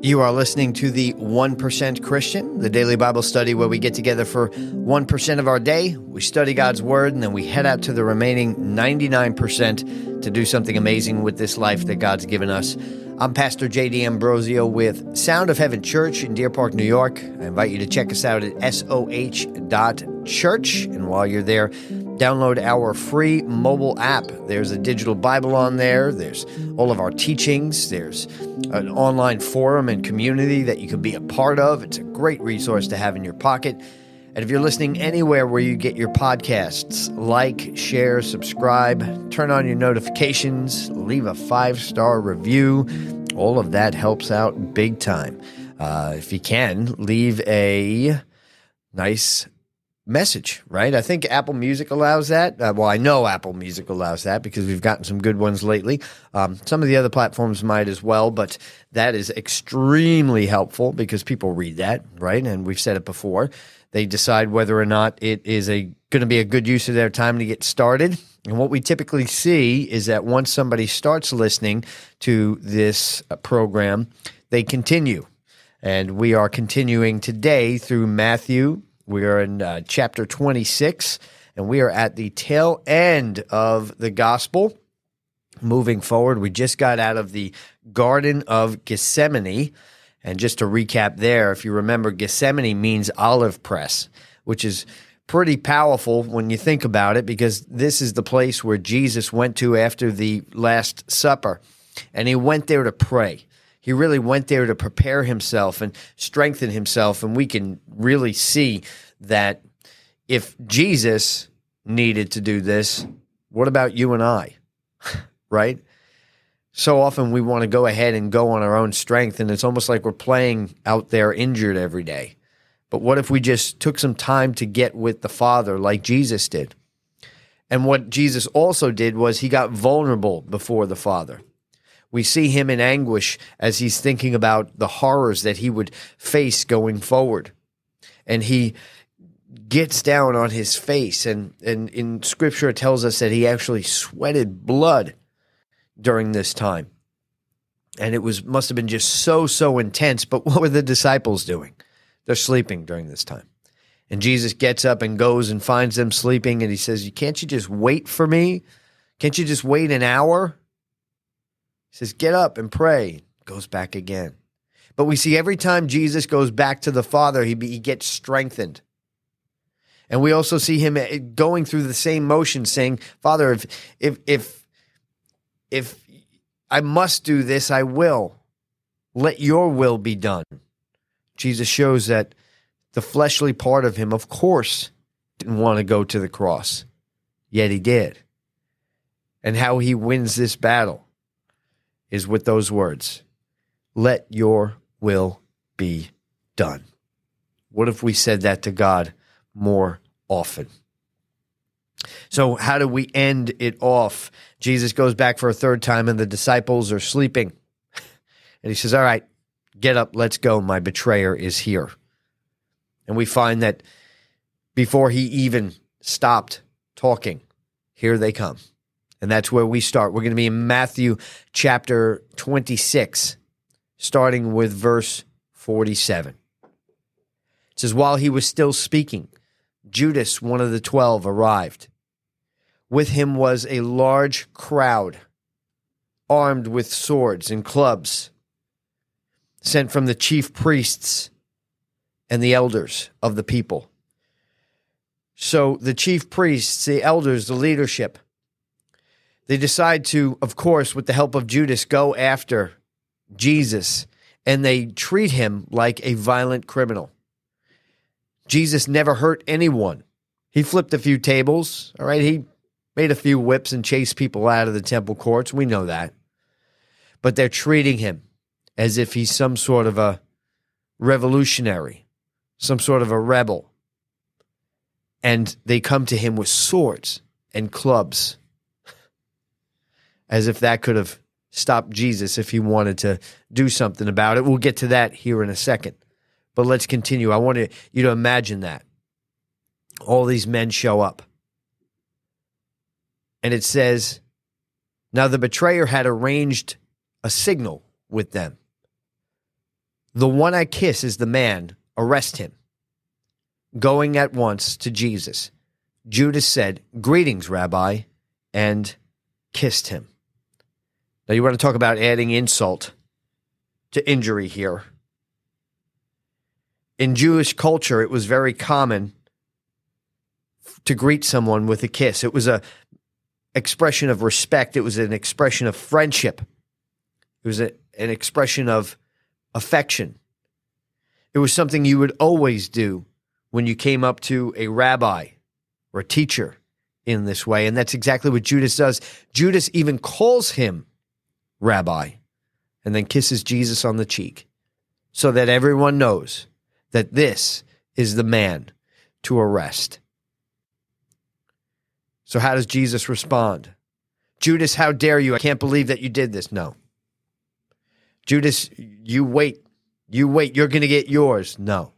You are listening to the 1% Christian, the daily Bible study where we get together for 1% of our day. We study God's Word and then we head out to the remaining 99% to do something amazing with this life that God's given us. I'm Pastor Jay D'Ambrosio with Sound of Heaven Church in Deer Park, New York. I invite you to check us out at soh.church. And while you're there, download our free mobile app. There's a digital Bible on there, there's all of our teachings, there's an online forum and community that you can be a part of. It's a great resource to have in your pocket. And if you're listening anywhere where you get your podcasts, like, share, subscribe, turn on your notifications, leave a five star review. All of that helps out big time. Uh, if you can, leave a nice message, right? I think Apple Music allows that. Uh, well, I know Apple Music allows that because we've gotten some good ones lately. Um, some of the other platforms might as well, but that is extremely helpful because people read that, right? And we've said it before. They decide whether or not it is a going to be a good use of their time to get started. And what we typically see is that once somebody starts listening to this uh, program, they continue. And we are continuing today through Matthew. We are in uh, chapter 26, and we are at the tail end of the gospel. Moving forward, we just got out of the Garden of Gethsemane and just to recap there, if you remember, Gethsemane means olive press, which is pretty powerful when you think about it, because this is the place where Jesus went to after the Last Supper. And he went there to pray. He really went there to prepare himself and strengthen himself. And we can really see that if Jesus needed to do this, what about you and I? right? so often we want to go ahead and go on our own strength, and it's almost like we're playing out there injured every day. But what if we just took some time to get with the Father like Jesus did? And what Jesus also did was he got vulnerable before the Father. We see him in anguish as he's thinking about the horrors that he would face going forward. And he gets down on his face, and, and in scripture it tells us that he actually sweated blood during this time. And it was must have been just so so intense, but what were the disciples doing? They're sleeping during this time. And Jesus gets up and goes and finds them sleeping and he says, "Can't you just wait for me? Can't you just wait an hour?" He says, "Get up and pray." Goes back again. But we see every time Jesus goes back to the Father, he, he gets strengthened. And we also see him eh, going through the same motion, saying, Father, if, if, if if I must do this, I will. Let your will be done. Jesus shows that the fleshly part of him, of course, didn't want to go to the cross, yet he did. And how he wins this battle is with those words Let your will be done. What if we said that to God more often? So, how do we end it off? Jesus goes back for a third time, and the disciples are sleeping. And he says, All right, get up, let's go. My betrayer is here. And we find that before he even stopped talking, here they come. And that's where we start. We're going to be in Matthew chapter 26, starting with verse 47. It says, While he was still speaking, Judas, one of the twelve, arrived. With him was a large crowd, armed with swords and clubs, sent from the chief priests and the elders of the people. So the chief priests, the elders, the leadership, they decide to, of course, with the help of Judas, go after Jesus and they treat him like a violent criminal. Jesus never hurt anyone. He flipped a few tables, all right? He made a few whips and chased people out of the temple courts. We know that. But they're treating him as if he's some sort of a revolutionary, some sort of a rebel. And they come to him with swords and clubs, as if that could have stopped Jesus if he wanted to do something about it. We'll get to that here in a second. But let's continue. I want you to imagine that. All these men show up. And it says, Now the betrayer had arranged a signal with them. The one I kiss is the man. Arrest him. Going at once to Jesus, Judas said, Greetings, Rabbi, and kissed him. Now, you want to talk about adding insult to injury here. In Jewish culture, it was very common to greet someone with a kiss. It was a expression of respect. It was an expression of friendship. It was a, an expression of affection. It was something you would always do when you came up to a rabbi or a teacher in this way. And that's exactly what Judas does. Judas even calls him rabbi and then kisses Jesus on the cheek so that everyone knows that this is the man to arrest. So, how does Jesus respond? Judas, how dare you? I can't believe that you did this. No. Judas, you wait. You wait. You're going to get yours. No.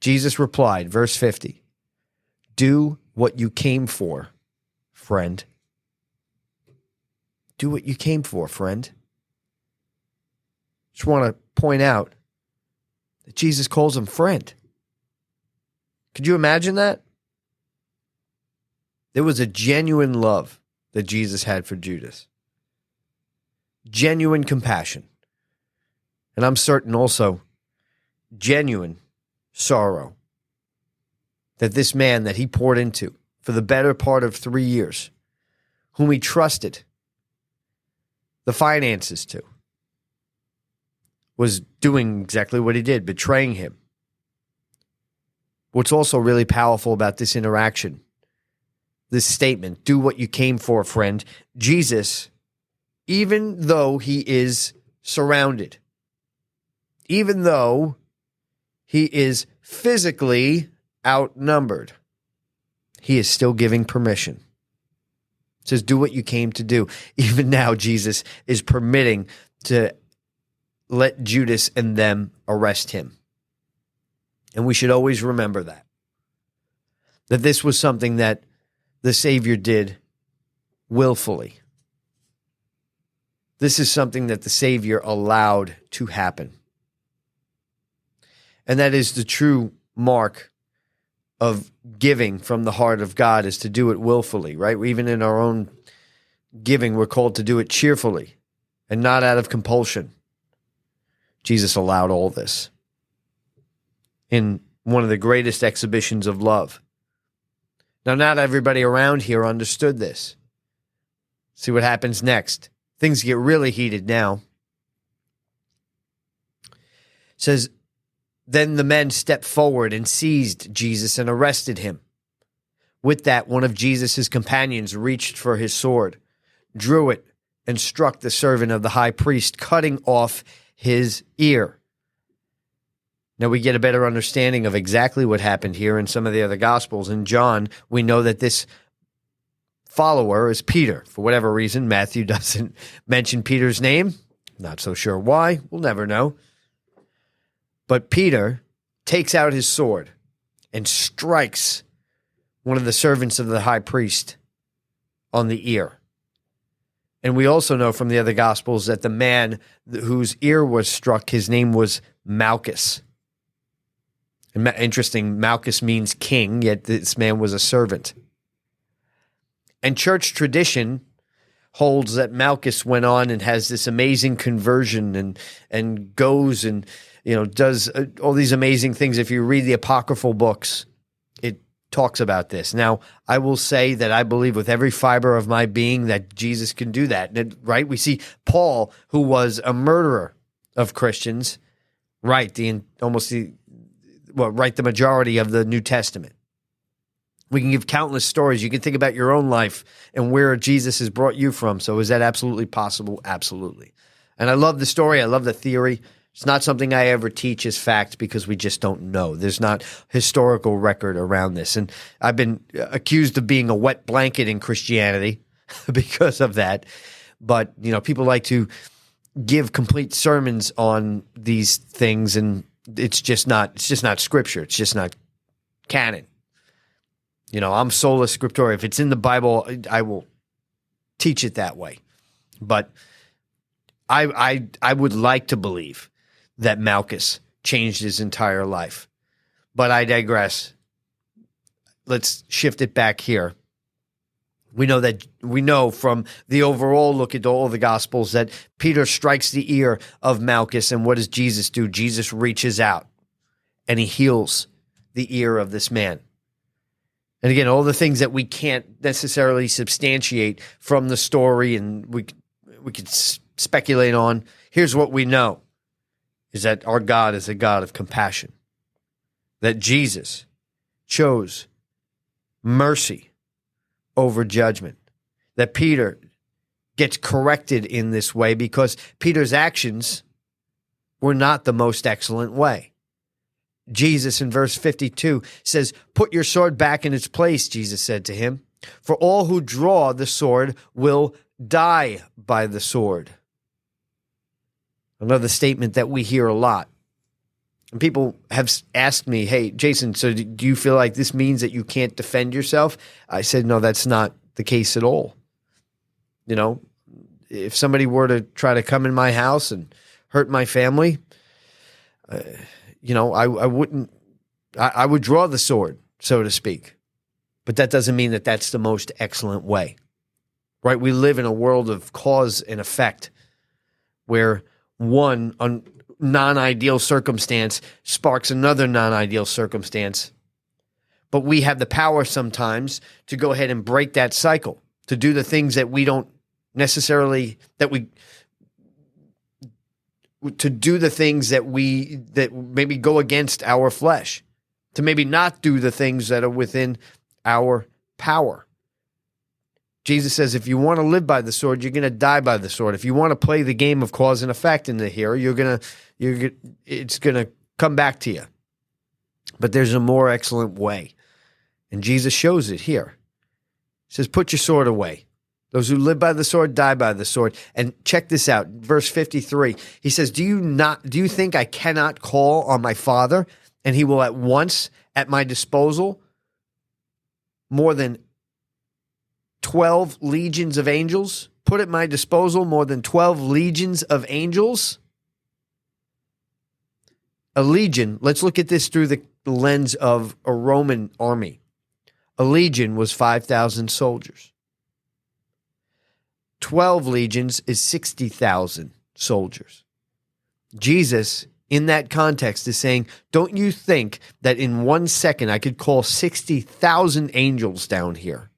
Jesus replied, verse 50 Do what you came for, friend. Do what you came for, friend. Just want to point out that Jesus calls him friend. Could you imagine that? There was a genuine love that Jesus had for Judas, genuine compassion. And I'm certain also genuine sorrow that this man that he poured into for the better part of three years, whom he trusted the finances to, was doing exactly what he did, betraying him. What's also really powerful about this interaction this statement do what you came for, friend. Jesus, even though he is surrounded, even though he is physically outnumbered, he is still giving permission. It says, do what you came to do. Even now, Jesus is permitting to let Judas and them arrest him. And we should always remember that. That this was something that the Savior did willfully. This is something that the Savior allowed to happen. And that is the true mark of giving from the heart of God is to do it willfully, right? Even in our own giving, we're called to do it cheerfully and not out of compulsion. Jesus allowed all this in one of the greatest exhibitions of love. Now, not everybody around here understood this. See what happens next. Things get really heated now. It says, Then the men stepped forward and seized Jesus and arrested him. With that, one of Jesus' companions reached for his sword, drew it, and struck the servant of the high priest, cutting off his ear. Now we get a better understanding of exactly what happened here in some of the other gospels. In John, we know that this follower is Peter. For whatever reason, Matthew doesn't mention Peter's name. Not so sure why. We'll never know. But Peter takes out his sword and strikes one of the servants of the high priest on the ear. And we also know from the other gospels that the man whose ear was struck, his name was Malchus. Interesting, Malchus means king, yet this man was a servant. And church tradition holds that Malchus went on and has this amazing conversion and and goes and you know does uh, all these amazing things. If you read the apocryphal books, it talks about this. Now, I will say that I believe with every fiber of my being that Jesus can do that. Right? We see Paul, who was a murderer of Christians, right? The almost the well, write the majority of the New Testament. We can give countless stories. You can think about your own life and where Jesus has brought you from. So, is that absolutely possible? Absolutely. And I love the story. I love the theory. It's not something I ever teach as fact because we just don't know. There's not historical record around this. And I've been accused of being a wet blanket in Christianity because of that. But, you know, people like to give complete sermons on these things and it's just not it's just not scripture. It's just not canon. You know, I'm sola scriptura. If it's in the Bible, I will teach it that way. But I I I would like to believe that Malchus changed his entire life. But I digress. Let's shift it back here. We know that we know from the overall look at all the gospels that Peter strikes the ear of Malchus and what does Jesus do? Jesus reaches out and he heals the ear of this man. And again, all the things that we can't necessarily substantiate from the story and we we could speculate on. Here's what we know is that our God is a God of compassion. That Jesus chose mercy over judgment. That Peter gets corrected in this way because Peter's actions were not the most excellent way. Jesus in verse 52 says, Put your sword back in its place, Jesus said to him, for all who draw the sword will die by the sword. Another statement that we hear a lot. And people have asked me, hey, Jason, so do you feel like this means that you can't defend yourself? I said, no, that's not the case at all. You know, if somebody were to try to come in my house and hurt my family, you know, I, I wouldn't, I, I would draw the sword, so to speak. But that doesn't mean that that's the most excellent way, right? We live in a world of cause and effect where one non ideal circumstance sparks another non ideal circumstance. But we have the power sometimes to go ahead and break that cycle, to do the things that we don't necessarily, that we, to do the things that we, that maybe go against our flesh, to maybe not do the things that are within our power. Jesus says, if you want to live by the sword, you're going to die by the sword. If you want to play the game of cause and effect in the here, you're going to, you're, it's going to come back to you. But there's a more excellent way. And Jesus shows it here. He says, put your sword away. Those who live by the sword die by the sword. And check this out, verse 53. He says, "Do you not do you think I cannot call on my Father and he will at once at my disposal more than 12 legions of angels, put at my disposal more than 12 legions of angels. A legion, let's look at this through the lens of a Roman army. A legion was 5,000 soldiers. 12 legions is 60,000 soldiers. Jesus, in that context, is saying, Don't you think that in one second I could call 60,000 angels down here?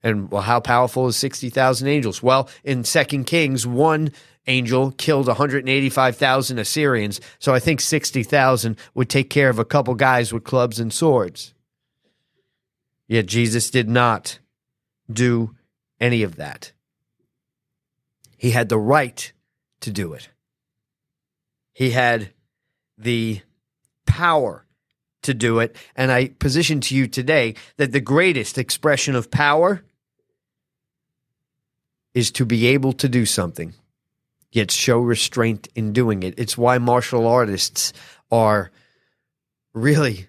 And well, how powerful is 60,000 angels? Well, in Second Kings, one angel killed 185,000 Assyrians. So I think 60,000 would take care of a couple guys with clubs and swords. Yet Jesus did not do any of that. He had the right to do it. He had the power to do it. And I position to you today that the greatest expression of power is to be able to do something, yet show restraint in doing it. It's why martial artists are really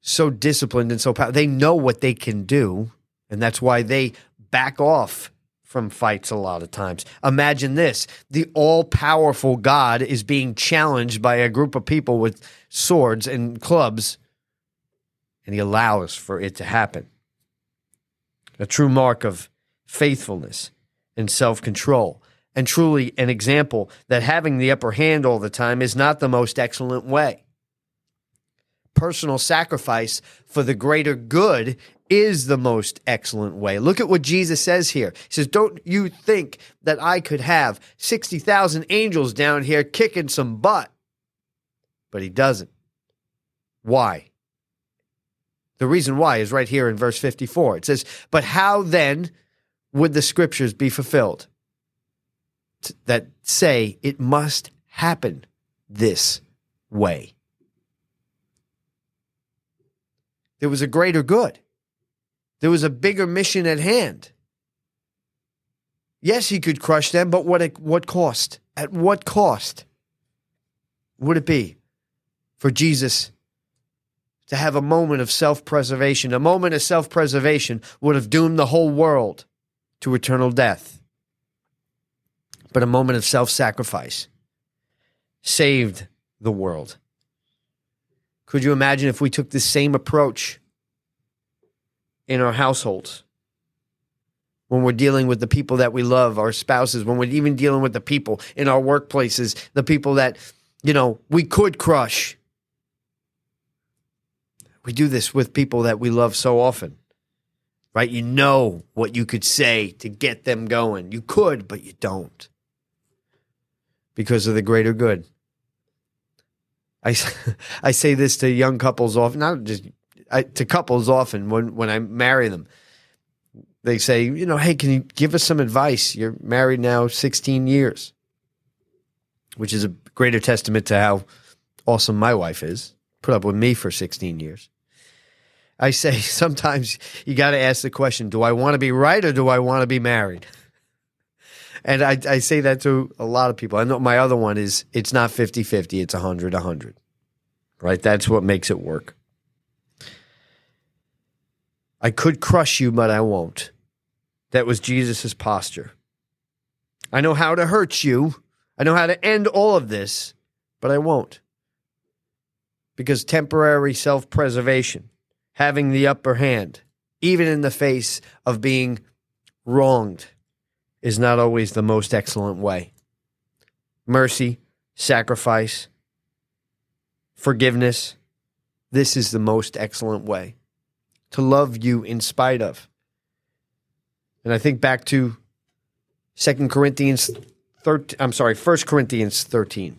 so disciplined and so powerful. They know what they can do, and that's why they back off from fights a lot of times. Imagine this the all powerful God is being challenged by a group of people with swords and clubs, and he allows for it to happen. A true mark of faithfulness and self control. And truly an example that having the upper hand all the time is not the most excellent way. Personal sacrifice for the greater good is the most excellent way. Look at what Jesus says here. He says, Don't you think that I could have 60,000 angels down here kicking some butt? But he doesn't. Why? The reason why is right here in verse 54. It says, But how then would the scriptures be fulfilled that say it must happen this way? There was a greater good. There was a bigger mission at hand. Yes, he could crush them, but what at what cost? At what cost would it be for Jesus to have a moment of self-preservation? A moment of self-preservation would have doomed the whole world to eternal death. But a moment of self sacrifice saved the world. Could you imagine if we took the same approach in our households? When we're dealing with the people that we love, our spouses, when we're even dealing with the people in our workplaces, the people that, you know, we could crush. We do this with people that we love so often, right? You know what you could say to get them going. You could, but you don't because of the greater good. I, I say this to young couples often, not just I, to couples often when, when I marry them. They say, you know, hey, can you give us some advice? You're married now 16 years, which is a greater testament to how awesome my wife is. Put up with me for 16 years. I say sometimes you got to ask the question do I want to be right or do I want to be married? And I, I say that to a lot of people. I know my other one is it's not 50 50, it's 100 100. Right? That's what makes it work. I could crush you, but I won't. That was Jesus' posture. I know how to hurt you. I know how to end all of this, but I won't. Because temporary self preservation, having the upper hand, even in the face of being wronged, is not always the most excellent way. Mercy, sacrifice, forgiveness, this is the most excellent way to love you in spite of. And I think back to Second Corinthians 13, I'm sorry, First Corinthians 13,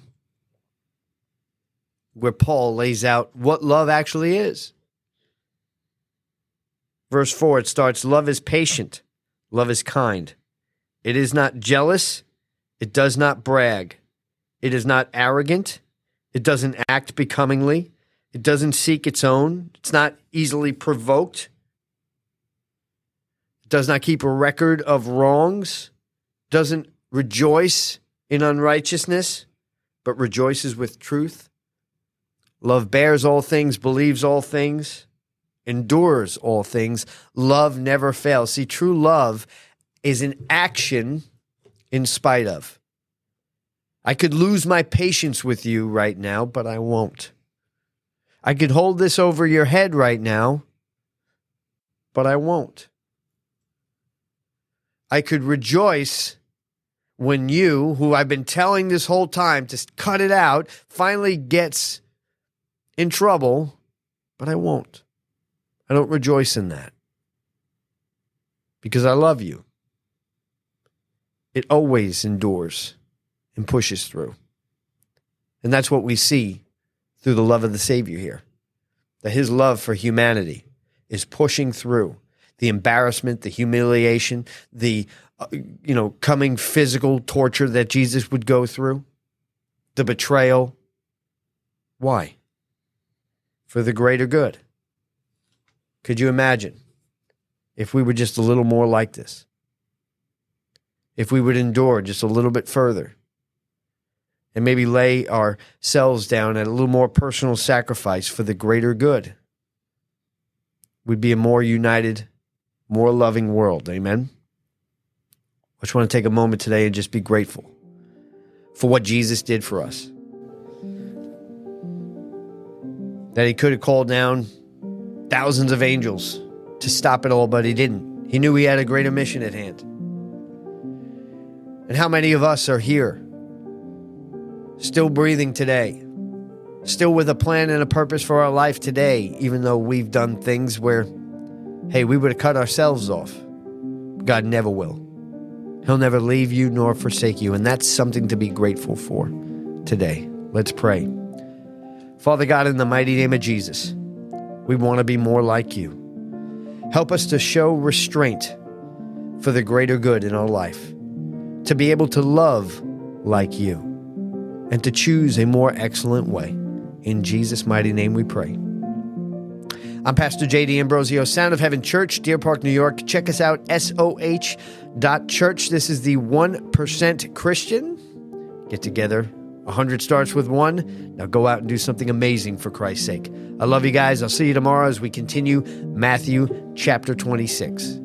where Paul lays out what love actually is. Verse 4, it starts Love is patient, love is kind. It is not jealous. It does not brag. It is not arrogant. It doesn't act becomingly. It doesn't seek its own. It's not easily provoked. It does not keep a record of wrongs. Doesn't rejoice in unrighteousness, but rejoices with truth. Love bears all things, believes all things, endures all things. Love never fails. See, true love is an action in spite of. I could lose my patience with you right now, but I won't. I could hold this over your head right now, but I won't. I could rejoice when you, who I've been telling this whole time to cut it out, finally gets in trouble, but I won't. I don't rejoice in that because I love you it always endures and pushes through. And that's what we see through the love of the Savior here. That his love for humanity is pushing through the embarrassment, the humiliation, the uh, you know, coming physical torture that Jesus would go through, the betrayal. Why? For the greater good. Could you imagine if we were just a little more like this? if we would endure just a little bit further and maybe lay ourselves down at a little more personal sacrifice for the greater good, we'd be a more united, more loving world. Amen. I just want to take a moment today and just be grateful for what Jesus did for us. That he could have called down thousands of angels to stop it all, but he didn't. He knew he had a greater mission at hand. And how many of us are here, still breathing today, still with a plan and a purpose for our life today, even though we've done things where, hey, we would have cut ourselves off? God never will. He'll never leave you nor forsake you. And that's something to be grateful for today. Let's pray. Father God, in the mighty name of Jesus, we want to be more like you. Help us to show restraint for the greater good in our life to be able to love like you and to choose a more excellent way. In Jesus' mighty name we pray. I'm Pastor Jay D'Ambrosio, Sound of Heaven Church, Deer Park, New York. Check us out, soh.church. This is the 1% Christian. Get together. 100 starts with one. Now go out and do something amazing for Christ's sake. I love you guys. I'll see you tomorrow as we continue Matthew chapter 26.